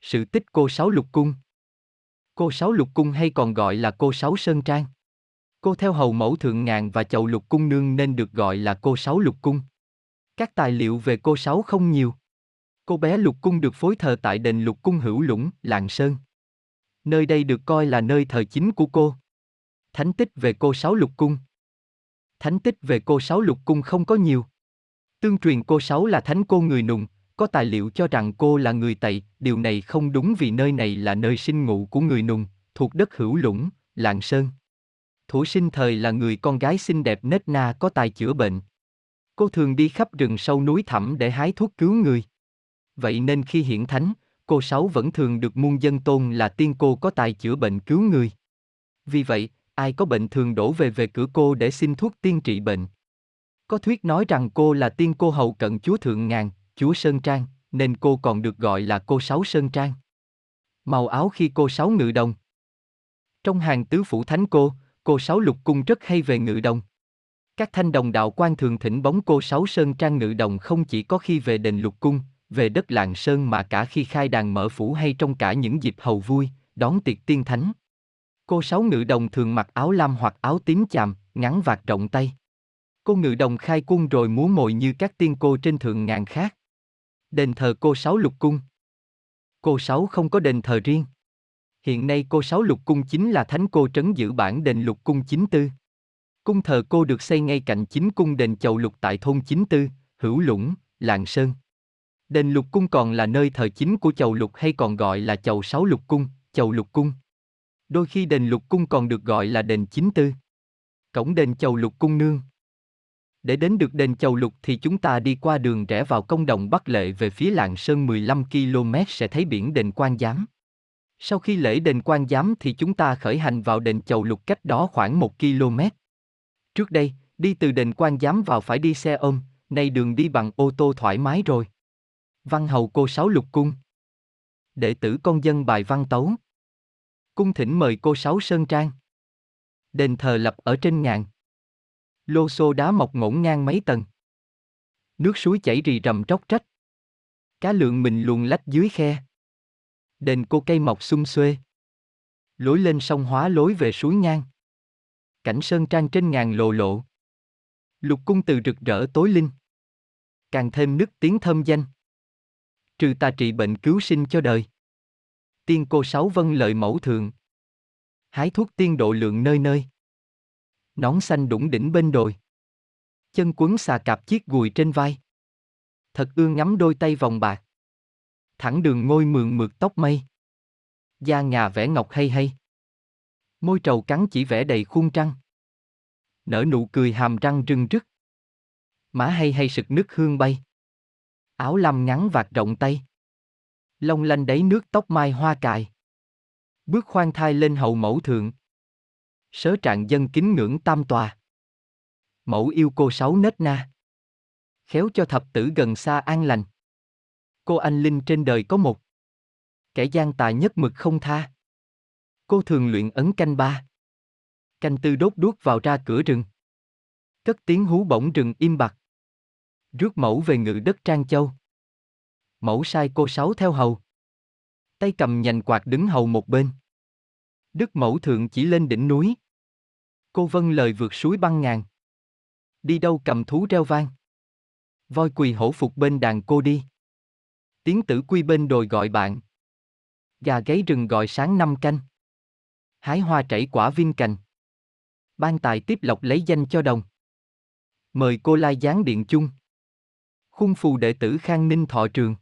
Sự tích cô Sáu Lục Cung Cô Sáu Lục Cung hay còn gọi là cô Sáu Sơn Trang. Cô theo hầu mẫu thượng ngàn và chầu lục cung nương nên được gọi là cô Sáu Lục Cung. Các tài liệu về cô Sáu không nhiều. Cô bé Lục Cung được phối thờ tại đền Lục Cung Hữu Lũng, Lạng Sơn. Nơi đây được coi là nơi thờ chính của cô. Thánh tích về cô Sáu Lục Cung Thánh tích về cô Sáu Lục Cung không có nhiều. Tương truyền cô Sáu là thánh cô người nùng, có tài liệu cho rằng cô là người Tây, điều này không đúng vì nơi này là nơi sinh ngụ của người nùng, thuộc đất hữu lũng, lạng sơn. Thủ sinh thời là người con gái xinh đẹp nết na có tài chữa bệnh. Cô thường đi khắp rừng sâu núi thẳm để hái thuốc cứu người. Vậy nên khi hiển thánh, cô Sáu vẫn thường được muôn dân tôn là tiên cô có tài chữa bệnh cứu người. Vì vậy, ai có bệnh thường đổ về về cửa cô để xin thuốc tiên trị bệnh. Có thuyết nói rằng cô là tiên cô hậu cận chúa Thượng Ngàn, chúa Sơn Trang, nên cô còn được gọi là cô Sáu Sơn Trang. Màu áo khi cô Sáu ngự đồng. Trong hàng tứ phủ thánh cô, cô Sáu lục cung rất hay về ngự đồng. Các thanh đồng đạo quan thường thỉnh bóng cô Sáu Sơn Trang ngự đồng không chỉ có khi về đền lục cung, về đất làng Sơn mà cả khi khai đàn mở phủ hay trong cả những dịp hầu vui, đón tiệc tiên thánh. Cô Sáu ngự đồng thường mặc áo lam hoặc áo tím chàm, ngắn vạt rộng tay. Cô ngự đồng khai cung rồi múa mồi như các tiên cô trên thượng ngàn khác. Đền thờ cô Sáu Lục Cung Cô Sáu không có đền thờ riêng. Hiện nay cô Sáu Lục Cung chính là thánh cô trấn giữ bản đền Lục Cung Chính Tư. Cung thờ cô được xây ngay cạnh chính cung đền Chầu Lục tại thôn Chính Tư, Hữu Lũng, Lạng Sơn. Đền Lục Cung còn là nơi thờ chính của Chầu Lục hay còn gọi là Chầu Sáu Lục Cung, Chầu Lục Cung. Đôi khi đền Lục Cung còn được gọi là đền Chính Tư. Cổng đền Chầu Lục Cung Nương để đến được đền Chầu Lục thì chúng ta đi qua đường rẽ vào công đồng Bắc Lệ về phía Lạng Sơn 15 km sẽ thấy biển đền Quan Giám. Sau khi lễ đền Quan Giám thì chúng ta khởi hành vào đền Chầu Lục cách đó khoảng 1 km. Trước đây, đi từ đền Quan Giám vào phải đi xe ôm, nay đường đi bằng ô tô thoải mái rồi. Văn hầu cô Sáu Lục Cung Đệ tử con dân bài văn tấu Cung thỉnh mời cô Sáu Sơn Trang Đền thờ lập ở trên ngàn Lô xô đá mọc ngổn ngang mấy tầng. Nước suối chảy rì rầm tróc trách. Cá lượng mình luồn lách dưới khe. Đền cô cây mọc xung xuê. Lối lên sông hóa lối về suối ngang. Cảnh sơn trang trên ngàn lộ lộ. Lục cung từ rực rỡ tối linh. Càng thêm nước tiếng thơm danh. Trừ tà trị bệnh cứu sinh cho đời. Tiên cô sáu vân lợi mẫu thường. Hái thuốc tiên độ lượng nơi nơi nón xanh đủng đỉnh bên đồi. Chân quấn xà cạp chiếc gùi trên vai. Thật ương ngắm đôi tay vòng bạc. Thẳng đường ngôi mượn mượt tóc mây. Da ngà vẽ ngọc hay hay. Môi trầu cắn chỉ vẽ đầy khuôn trăng. Nở nụ cười hàm răng rưng rức. Má hay hay sực nước hương bay. Áo lam ngắn vạt rộng tay. Long lanh đáy nước tóc mai hoa cài. Bước khoan thai lên hậu mẫu thượng. Sớ trạng dân kính ngưỡng tam tòa. Mẫu yêu cô sáu nết na. Khéo cho thập tử gần xa an lành. Cô anh linh trên đời có một. Kẻ gian tà nhất mực không tha. Cô thường luyện ấn canh ba. Canh tư đốt đuốc vào ra cửa rừng. Cất tiếng hú bổng rừng im bặt. Rước mẫu về ngự đất Trang Châu. Mẫu sai cô sáu theo hầu. Tay cầm nhành quạt đứng hầu một bên. Đức mẫu thượng chỉ lên đỉnh núi. Cô vâng lời vượt suối băng ngàn. Đi đâu cầm thú reo vang. Voi quỳ hổ phục bên đàn cô đi. Tiếng tử quy bên đồi gọi bạn. Gà gáy rừng gọi sáng năm canh. Hái hoa chảy quả viên cành. Ban tài tiếp lộc lấy danh cho đồng. Mời cô lai giáng điện chung. Khung phù đệ tử Khang Ninh thọ trường.